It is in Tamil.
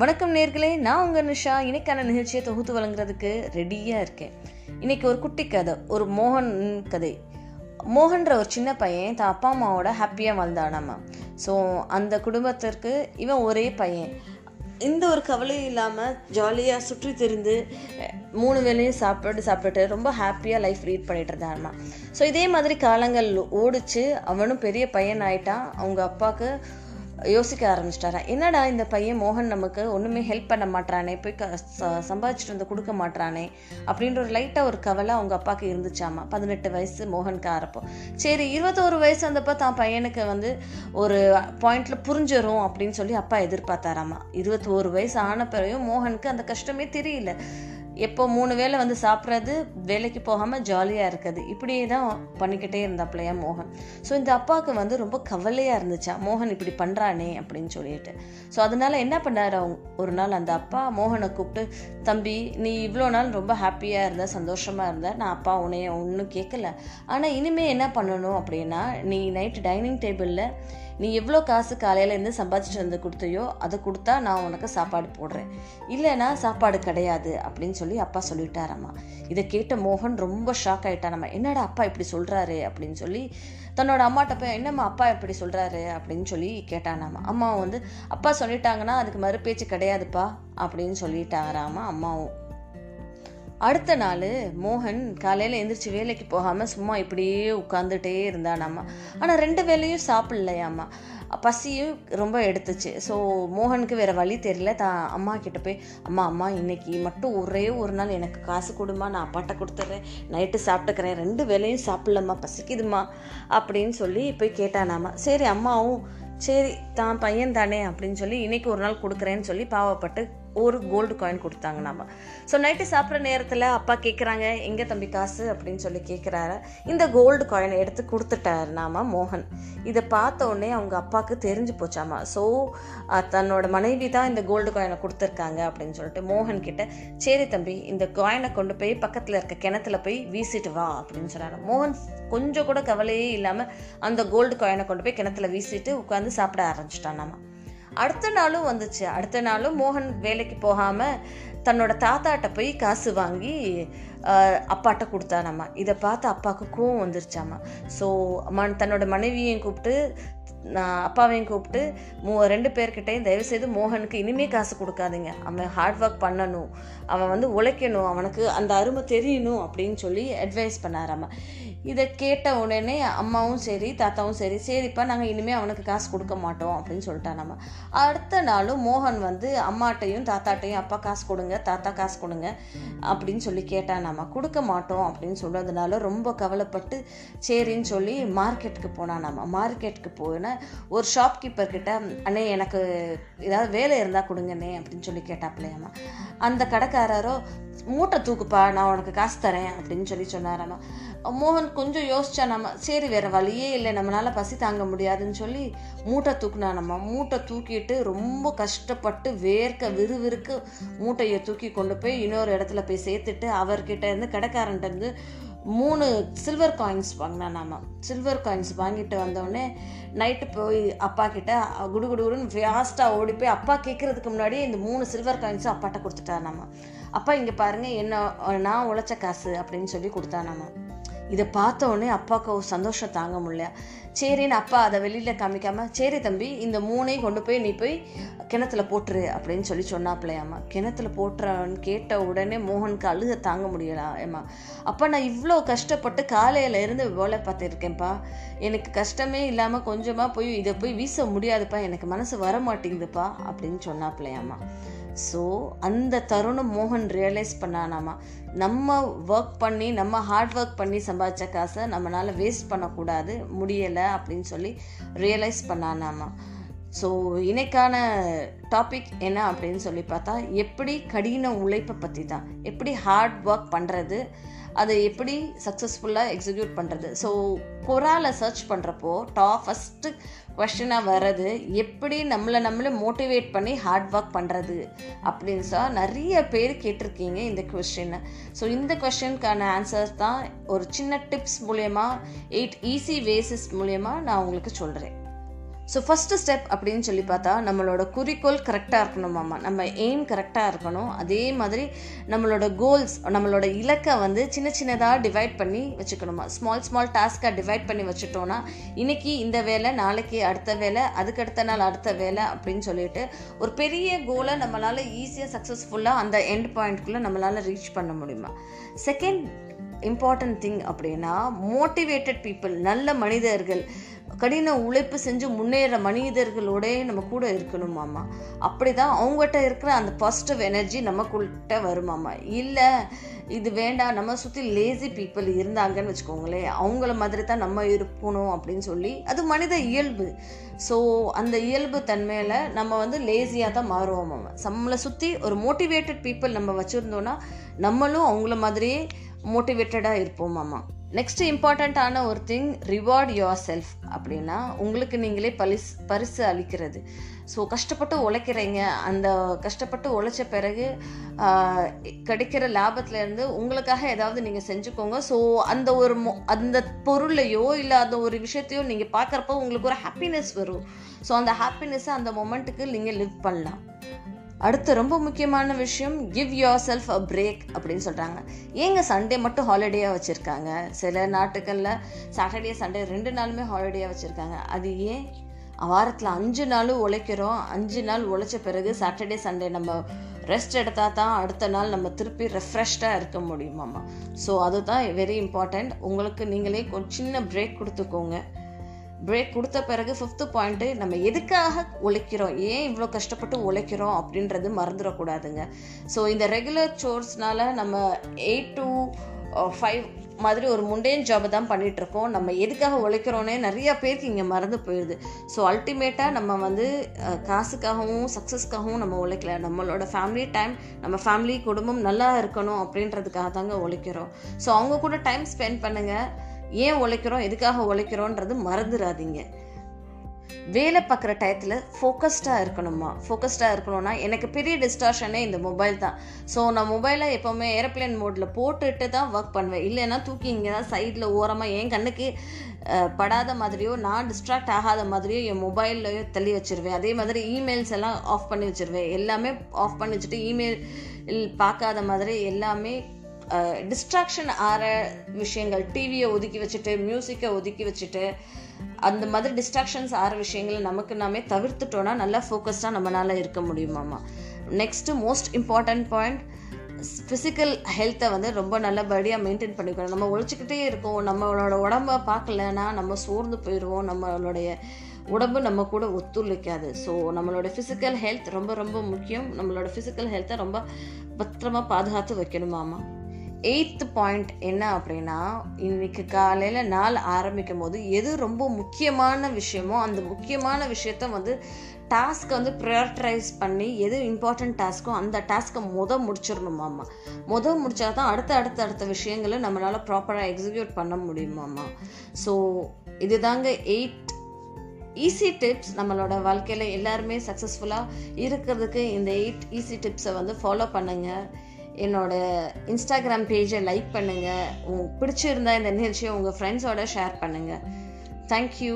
வணக்கம் நேர்களே நான் உங்கள் நிஷா இன்னைக்கான நிகழ்ச்சியை தொகுத்து வழங்குறதுக்கு ரெடியாக இருக்கேன். இன்னைக்கு ஒரு குட்டி கதை ஒரு மோகன் கதை. மோகன்ற ஒரு சின்ன பையன் தான் அப்பா அம்மாவோட ஹாப்பியாக வாழ்ந்தானாமா ஸோ அந்த குடும்பத்திற்கு இவன் ஒரே பையன். இந்த ஒரு கவலையும் இல்லாமல் ஜாலியாக சுற்றி திரிந்து மூணு வேளையும் சாப்பிட்டு சாப்பிட்டுட்டு ரொம்ப ஹாப்பியாக லைஃப் லீட் பண்ணிட்டு இருந்தான்மா ஸோ இதே மாதிரி காலங்கள் ஓடிச்சு. அவனும் பெரிய பையன் ஆயிட்டான். அவங்க அப்பாவுக்கு யோசிக்க ஆரம்பிச்சிட்டாரா? என்னடா இந்த பையன் மோகன் நமக்கு ஒன்றுமே ஹெல்ப் பண்ண மாட்றானே போய் க சம்பாதிச்சிட்டு சம்பாதிச்சுட்டு வந்து கொடுக்க மாட்றானே அப்படின்ற ஒரு லைட்டாக ஒரு கவலை அவங்க அப்பாவுக்கு இருந்துச்சாமா? பதினெட்டு வயசு மோகனுக்கு ஆரப்போ சரி இருபத்தோரு வயசு வந்தப்போ தான் பையனுக்கு வந்து ஒரு பாயிண்ட்ல புரிஞ்சிடும் அப்படின்னு சொல்லி அப்பா எதிர்பார்த்தாராமா? இருபத்தோரு வயசு ஆன பிறகும் மோகனுக்கு அந்த கஷ்டமே தெரியல. எப்போ மூணு வேளை வந்து சாப்பிட்றது வேலைக்கு போகாமல் ஜாலியாக இருக்குது. இப்படியே தான் பண்ணிக்கிட்டே இருந்தாப்லையா மோகன். ஸோ இந்த அப்பாவுக்கு வந்து ரொம்ப கவலையாக இருந்துச்சா? மோகன் இப்படி பண்ணுறானே அப்படின்னு சொல்லிட்டு. ஸோ அதனால என்ன பண்ணார் அவங்க ஒரு நாள் அந்த அப்பா மோகனை கூப்பிட்டு தம்பி நீ இவ்வளோ நாள் ரொம்ப ஹாப்பியாக இருந்த சந்தோஷமாக இருந்த நான் அப்பா உன்னைய ஒன்றும் கேட்கல ஆனால் இனிமேல் என்ன பண்ணணும் அப்படின்னா நீ நைட்டு டைனிங் டேபிளில் நீ எவ்வளோ காசு காலையிலேருந்து சம்பாதிச்சுட்டு வந்து கொடுத்தையோ அதை கொடுத்தா நான் உனக்கு சாப்பாடு போடுறேன். இல்லைன்னா சாப்பாடு கிடையாது அப்படின்னு சொல்லி அப்பா சொல்லிட்டாராம்மா இதை கேட்ட மோகன் ரொம்ப ஷாக் ஆயிட்டாராம்மா என்னடா அப்பா இப்படி சொல்கிறாரு அப்படின்னு சொல்லி தன்னோட அம்மாட்ட போய் என்னம்மா அப்பா இப்படி சொல்கிறாரு அப்படின்னு சொல்லி கேட்டானாம்மா அம்மா வந்து அப்பா சொல்லிட்டாங்கன்னா அதுக்கு மறுபேச்சு கிடையாதுப்பா அப்படின்னு சொல்லிட்டாராமா அம்மாவும். அடுத்த நாள் மோகன் காலையில் எந்திரிச்சு வேலைக்கு போகாமல் சும்மா இப்படியே உட்காந்துட்டே இருந்தானாம்மா ஆனால் ரெண்டு வேலையும் சாப்பிட்லையாம்மா பசியும் ரொம்ப எடுத்துச்சு. ஸோ மோகனுக்கு வேறு வழி தெரியல. தான் அம்மா கிட்ட போய் அம்மா அம்மா இன்னைக்கு மட்டும் ஒரே ஒரு நாள் எனக்கு காசு கொடுமா நான் அப்பாட்ட கொடுத்துட்றேன் நைட்டு சாப்பிட்டுக்கிறேன். ரெண்டு வேலையும் சாப்பிட்லம்மா. பசிக்குதுமா அப்படின்னு சொல்லி போய் கேட்டானாமா. சரி அம்மாவும் சரி தான் பையன் தானே அப்படின்னு சொல்லி இன்னைக்கு ஒரு நாள் கொடுக்குறேன்னு சொல்லி பாவப்பட்டு ஒரு கோல்டு காயின் கொடுத்தாங்க நாம. ஸோ நைட்டு சாப்பிட்ற நேரத்தில் அப்பா கேட்குறாங்க எங்கே தம்பி காசு? அப்படின்னு சொல்லி கேட்குறாரு இந்த கோல்டு காயினை எடுத்து கொடுத்துட்டாரு நாம மோகன். இதை பார்த்த உடனே அவங்க அப்பாவுக்கு தெரிஞ்சு போச்சாமா. ஸோ தன்னோட மனைவி தான் இந்த கோல்டு காயினை கொடுத்துருக்காங்க அப்படின்னு சொல்லிட்டு மோகன் கிட்ட சரி தம்பி இந்த காயினை கொண்டு போய் பக்கத்தில் இருக்க கிணத்துல போய் வீசிட்டு வா அப்படின்னு சொன்னாரு. மோகன் கொஞ்சம் கூட கவலையே இல்லாமல் அந்த கோல்டு காயினை கொண்டு போய் கிணத்துல வீசிட்டு உட்காந்து சாப்பிட ஆரம்பிச்சிட்டான் நாம. அடுத்த நாளும் வந்துச்சு. அடுத்த நாளும் மோகன் வேலைக்கு போகாமல் தன்னோட தாத்தாட்ட போய் காசு வாங்கி அப்பாட்ட கொடுத்தானாமா. இதை பார்த்து அப்பாவுக்கு கோவம் ஸோ ஸோ தன்னோட மனைவியையும் கூப்பிட்டு நான் அப்பாவையும் கூப்பிட்டு மூ ரெண்டு பேர்கிட்டையும் தயவுசெய்து மோகனுக்கு இனிமே காசு கொடுக்காதீங்க. அவன் ஹார்ட் ஒர்க் பண்ணணும். அவன் வந்து உழைக்கணும். அவனுக்கு அந்த அருமை தெரியணும் அப்படின்னு சொல்லி அட்வைஸ் பண்ணாராம்மா இதை கேட்ட உடனே அம்மாவும் சரி தாத்தாவும் சரி சரிப்பா நாங்கள் இனிமேல் அவனுக்கு காசு கொடுக்க மாட்டோம் அப்படின்னு சொல்லிட்டானாமா அடுத்த நாளும் மோகன் வந்து அம்மாட்டையும் தாத்தாட்டையும் அப்பா காசு கொடுங்க தாத்தா காசு கொடுங்க அப்படின்னு சொல்லி கேட்டானாமா கொடுக்க மாட்டோம் அப்படின்னு சொல்றதுனால ரொம்ப கவலைப்பட்டு சரின்னு சொல்லி மார்க்கெட்டுக்கு போனானாமா மார்க்கெட்டுக்கு போனால் ஒரு ஷாப்கீப்பர் கிட்ட அண்ணே எனக்கு ஏதாவது வேலை இருந்தால் கொடுங்கண்ணே அப்படின்னு சொல்லி கேட்டாப்பிள்ளையம்மா அந்த கடைக்காரரோ மூட்டை தூக்குப்பா நான் உனக்கு காசு தரேன் அப்படின்னு சொல்லி சொன்னாராமா. மோகன் கொஞ்சம் யோசிச்சா நம்ம சரி வேற வழியே இல்லை. நம்மளால பசி தாங்க முடியாதுன்னு சொல்லி மூட்டை தூக்குனானம்மா மூட்டை தூக்கிட்டு ரொம்ப கஷ்டப்பட்டு வேர்க்க விறுவிறுக்கு மூட்டையை தூக்கி கொண்டு போய் இன்னொரு இடத்துல போய் சேர்த்துட்டு அவர்கிட்ட இருந்து கடைக்காரன்ட்டு இருந்து மூணு சில்வர் காயின்ஸ் வாங்கினா வாங்கினானாமா சில்வர் காயின்ஸ் வாங்கிட்டு வந்தோடனே நைட்டு போய் அப்பா கிட்ட குடு குடு குடுன்னு ஃபாஸ்ட்டாக ஓடி போய் அப்பா கேட்கறதுக்கு முன்னாடி இந்த மூணு சில்வர் காயின்ஸும் அப்பாட்ட கொடுத்துட்டானாமா அப்பா இங்கே பாருங்க என்ன நான் உழைச்ச காசு அப்படின்னு சொல்லி கொடுத்தா நம்ம இதை பார்த்த உடனே அப்பாவுக்கு ஒரு சந்தோஷம் தாங்க முடியல. சரின்னு அப்பா அதை வெளியில் காமிக்காம சரி தம்பி இந்த மூணையும் கொண்டு போய் நீ போய் கிணத்துல போட்டுரு அப்படின்னு சொல்லி சொன்னாப்லையாம்மா கிணத்துல போட்டுறன்னு கேட்ட உடனே மோகனுக்கு அழுக தாங்க முடியலா ஏம்மா. அப்பா நான் இவ்வளோ கஷ்டப்பட்டு காலையில இருந்து வேலை பார்த்துருக்கேன்ப்பா. எனக்கு கஷ்டமே இல்லாமல் கொஞ்சமாக போய் இதை போய் வீச முடியாதுப்பா. எனக்கு மனசு வர மாட்டேங்குதுப்பா அப்படின்னு சொன்னாப்லையாம்மா ஸோ அந்த தருணம் மோகன் ரியலைஸ் பண்ணானாமா நம்ம ஒர்க் பண்ணி நம்ம ஹார்ட் ஒர்க் பண்ணி சம்பாதிச்ச காசை நம்மளால் வேஸ்ட் பண்ணக்கூடாது முடியலை அப்படின்னு சொல்லி ரியலைஸ் பண்ணானாமா. ஸோ இன்னைக்கான டாபிக் என்ன அப்படின்னு சொல்லி பார்த்தா எப்படி கடின உழைப்பை பற்றி தான். எப்படி ஹார்ட் ஒர்க் பண்ணுறது அதை எப்படி சக்ஸஸ்ஃபுல்லாக எக்ஸிக்யூட் பண்ணுறது ஸோ குரால சர்ச் பண்ணுறப்போ டாப் ஃபஸ்ட்டு கொஷனாக வர்றது எப்படி நம்மளை நம்மளை மோட்டிவேட் பண்ணி ஹார்ட் ஒர்க் பண்ணுறது அப்படின்னு சொல்லி நிறைய பேர் கேட்டிருக்கீங்க இந்த கொஷினை ஸோ இந்த கொஷனுக்கான ஆன்சர்ஸ் தான் ஒரு சின்ன டிப்ஸ் மூலயமா எயிட் ஈஸி வேசஸ் மூலயமா நான் உங்களுக்கு சொல்கிறேன் ஸோ ஃபஸ்ட்டு ஸ்டெப் அப்படின்னு சொல்லி பார்த்தா நம்மளோட குறிக்கோள் கரெக்டாக இருக்கணுமாம்மா நம்ம எய்ம் கரெக்டாக இருக்கணும். அதே மாதிரி நம்மளோட கோல்ஸ் நம்மளோட இலக்கை வந்து சின்ன சின்னதாக டிவைட் பண்ணி வச்சுக்கணுமா? ஸ்மால் ஸ்மால் டாஸ்க்காக டிவைட் பண்ணி வச்சுட்டோன்னா இன்றைக்கி இந்த வேலை நாளைக்கு அடுத்த வேலை அதுக்கு அடுத்த நாள் அடுத்த வேலை அப்படின்னு சொல்லிட்டு ஒரு பெரிய கோலை நம்மளால் ஈஸியாக சக்ஸஸ்ஃபுல்லாக அந்த எண்ட் பாயிண்ட்குள்ளே நம்மளால் ரீச் பண்ண முடியுமா? செகண்ட் இம்பார்ட்டன்ட் திங் அப்படின்னா மோட்டிவேட்டட் பீப்புள் நல்ல மனிதர்கள் கடின உழைப்பு செஞ்சு முன்னேற மனிதர்களோடய நம்ம கூட இருக்கணுமாம்மா அப்படி தான் அவங்ககிட்ட இருக்கிற அந்த பாசிட்டிவ் எனர்ஜி நமக்குள்கிட்ட வருமாம்மா இல்லை இது வேண்டாம். நம்ம சுற்றி லேசி பீப்புள் இருந்தாங்கன்னு வச்சுக்கோங்களேன். அவங்கள மாதிரி தான் நம்ம இருக்கணும் அப்படின்னு சொல்லி அது மனித இயல்பு. ஸோ அந்த இயல்பு தன்மையில் நம்ம வந்து லேசியாக தான் மாறுவோம் நம்ம நம்மளை சுற்றி ஒரு மோட்டிவேட்டட் பீப்புள் நம்ம வச்சுருந்தோன்னா நம்மளும் அவங்கள மாதிரியே மோட்டிவேட்டடாக இருப்போம் மாமா. நெக்ஸ்ட் இம்பார்ட்டண்ட்டான ஒரு திங் ரிவார்ட் யுவர் செல்ஃப் அப்படின்னா உங்களுக்கு நீங்களே பரிசு பரிசு அளிக்கிறது. ஸோ கஷ்டப்பட்டு உழைக்கிறீங்க. அந்த கஷ்டப்பட்டு உழைச்ச பிறகு கிடைக்கிற லாபத்துலேருந்து உங்களுக்காக ஏதாவது நீங்கள் செஞ்சுக்கோங்க. ஸோ அந்த ஒரு மொ அந்த பொருளையோ இல்லை அந்த ஒரு விஷயத்தையோ நீங்கள் பார்க்குறப்போ உங்களுக்கு ஒரு ஹாப்பினஸ் வரும். ஸோ அந்த ஹாப்பினஸ்ஸை அந்த மொமெண்ட்டுக்கு நீங்கள் லிவ் பண்ணலாம். அடுத்து ரொம்ப முக்கியமான விஷயம் give yourself a break அப்படின்னு சொல்கிறாங்க ஏங்க சண்டே மட்டும் ஹாலிடேயாக வச்சுருக்காங்க? சில நாட்டுகளில் சாட்டர்டே சண்டே ரெண்டு நாளுமே ஹாலிடேயாக வச்சுருக்காங்க. அது ஏன்? வாரத்தில் அஞ்சு நாளும் உழைக்கிறோம். அஞ்சு நாள் உழைச்ச பிறகு சாட்டர்டே சண்டே நம்ம ரெஸ்ட் எடுத்தால் தான் அடுத்த நாள் நம்ம திருப்பி ரெஃப்ரெஷ்டாக இருக்க முடியுமாம்மா ஸோ அதுதான் வெரி இம்பார்ட்டண்ட் உங்களுக்கு நீங்களே கொஞ்சம் சின்ன பிரேக் கொடுத்துக்கோங்க. பிரேக் கொடுத்த பிறகு ஃபிஃப்த்து பாயிண்ட்டு நம்ம எதுக்காக உழைக்கிறோம்? ஏன் இவ்வளோ கஷ்டப்பட்டு உழைக்கிறோம் அப்படின்றது மறந்துடக்கூடாதுங்க. ஸோ இந்த ரெகுலர் சோர்ஸ்னால நம்ம எயிட் டு ஃபைவ் மாதிரி ஒரு முண்டேன் ஜாபை தான் பண்ணிகிட்ருக்கோம் நம்ம எதுக்காக உழைக்கிறோன்னே நிறையா பேருக்கு இங்கே மறந்து போயிடுது ஸோ அல்டிமேட்டாக நம்ம வந்து uh, காசுக்காகவும் சக்ஸஸ்க்காகவும் நம்ம உழைக்கல. நம்மளோட ஃபேமிலி டைம் நம்ம ஃபேமிலி குடும்பம் நல்லா இருக்கணும் அப்படின்றதுக்காக தாங்க உழைக்கிறோம். ஸோ அவங்க கூட டைம் ஸ்பெண்ட் பண்ணுங்கள் ஏன் உழைக்கிறோம்? எதுக்காக உழைக்கிறோன்றது மறந்துடாதீங்க வேலை பார்க்குற டயத்தில் ஃபோக்கஸ்டாக இருக்கணுமா ஃபோக்கஸ்டாக இருக்கணும்னா எனக்கு பெரிய டிஸ்டார்ஷனே இந்த மொபைல் தான். ஸோ நான் மொபைலை எப்போவுமே ஏரோப்ளேன் மோடில் போட்டுட்டு தான் ஒர்க் பண்ணுவேன். இல்லைன்னா தூக்கி இங்கே தான் சைடில் ஓரமாக என் கண்ணுக்கு படாத மாதிரியோ நான் டிஸ்ட்ராக்ட் ஆகாத மாதிரியோ என் மொபைல்லையோ தள்ளி வச்சிருவேன். அதே மாதிரி இமெயில்ஸ் எல்லாம் ஆஃப் பண்ணி வச்சிருவேன். எல்லாமே ஆஃப் பண்ணி வச்சுட்டு இமெயில் பார்க்காத மாதிரி எல்லாமே டிஸ்ட்ராக்ஷன் ஆகிற விஷயங்கள் டிவியை ஒதுக்கி வச்சுட்டு மியூசிக்கை ஒதுக்கி வச்சுட்டு அந்த மாதிரி டிஸ்ட்ராக்ஷன்ஸ் ஆகிற விஷயங்களை நமக்கு நாமே தவிர்த்துட்டோன்னா நல்லா ஃபோக்கஸ்டாக நம்மளால இருக்க முடியுமாம்மா next most important point physical ஹெல்த்தை வந்து ரொம்ப நல்லபடியாக மெயின்டைன் பண்ணிக்கணும். நம்ம ஒழிச்சிக்கிட்டே இருக்கோம் நம்மளோட உடம்ப பார்க்கலன்னா நம்ம சோர்ந்து போயிடுவோம் நம்மளுடைய உடம்பு நம்ம கூட ஒத்துழைக்காது. ஸோ நம்மளோட ஃபிசிக்கல் ஹெல்த் ரொம்ப ரொம்ப முக்கியம். நம்மளோட ஃபிசிக்கல் ஹெல்த்தை ரொம்ப பத்திரமா பாதுகாத்து வைக்கணுமாமா எயித்து பாயிண்ட் என்ன அப்படின்னா இன்னைக்கு காலையில் நாள் ஆரம்பிக்கும் போது எது ரொம்ப முக்கியமான விஷயமோ அந்த முக்கியமான விஷயத்த வந்து டாஸ்க்கை வந்து ப்ரையாரிட்டைஸ் பண்ணி எது இம்பார்ட்டன்ட் டாஸ்க்கோ அந்த டாஸ்க்கை முத முடிச்சிடணுமாம்மா முத முடிச்சா தான் அடுத்த அடுத்த அடுத்த விஷயங்களை நம்மளால் ப்ராப்பராக எக்ஸிக்யூட் பண்ண முடியுமாம்மா ஸோ இதுதாங்க எயிட் ஈஸி டிப்ஸ் நம்மளோட வாழ்க்கையில் எல்லாருமே சக்ஸஸ்ஃபுல்லாக இருக்கிறதுக்கு இந்த எயிட் ஈஸி டிப்ஸை வந்து ஃபாலோ பண்ணுங்கள் என்னோடய இன்ஸ்டாகிராம் பேஜை லைக் பண்ணுங்கள் உங்களுக்கு பிடிச்சிருந்தா இந்த நிகழ்ச்சியை உங்கள் ஃப்ரெண்ட்ஸோட ஷேர் பண்ணுங்கள் தேங்க்யூ